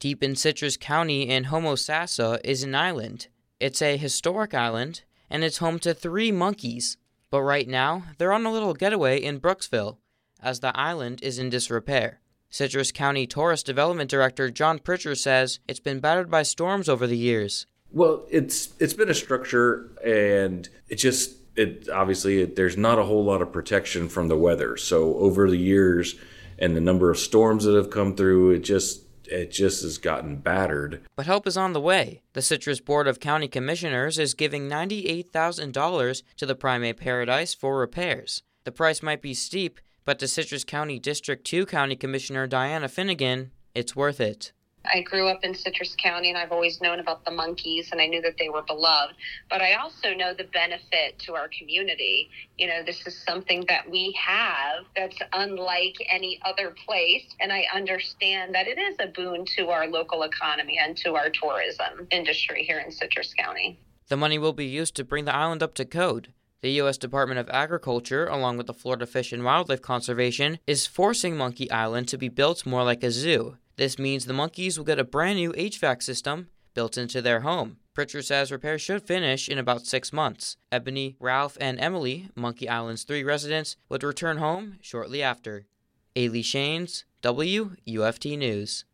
Deep in Citrus County in Homosassa is an island. It's a historic island, and it's home to three monkeys. But right now, they're on a little getaway in Brooksville, as the island is in disrepair. Citrus County Tourist Development Director John Pricher says it's been battered by storms over the years. Well, it's it's been a structure, and it just it obviously it, there's not a whole lot of protection from the weather. So over the years, and the number of storms that have come through, it just it just has gotten battered. But help is on the way. The Citrus Board of County Commissioners is giving $98,000 to the Primate Paradise for repairs. The price might be steep, but to Citrus County District 2 County Commissioner Diana Finegan, it's worth it. I grew up in Citrus County and I've always known about the monkeys and I knew that they were beloved. But I also know the benefit to our community. You know, this is something that we have that's unlike any other place. And I understand that it is a boon to our local economy and to our tourism industry here in Citrus County. The money will be used to bring the island up to code. The U.S. Department of Agriculture, along with the Florida Fish and Wildlife Conservation, is forcing Monkey Island to be built more like a zoo. This means the monkeys will get a brand new HVAC system built into their home. Pricher says repairs should finish in about six months. Ebony, Ralph, and Emily, Monkey Island's three residents, would return home shortly after. Ailey Shanes, WUFT News.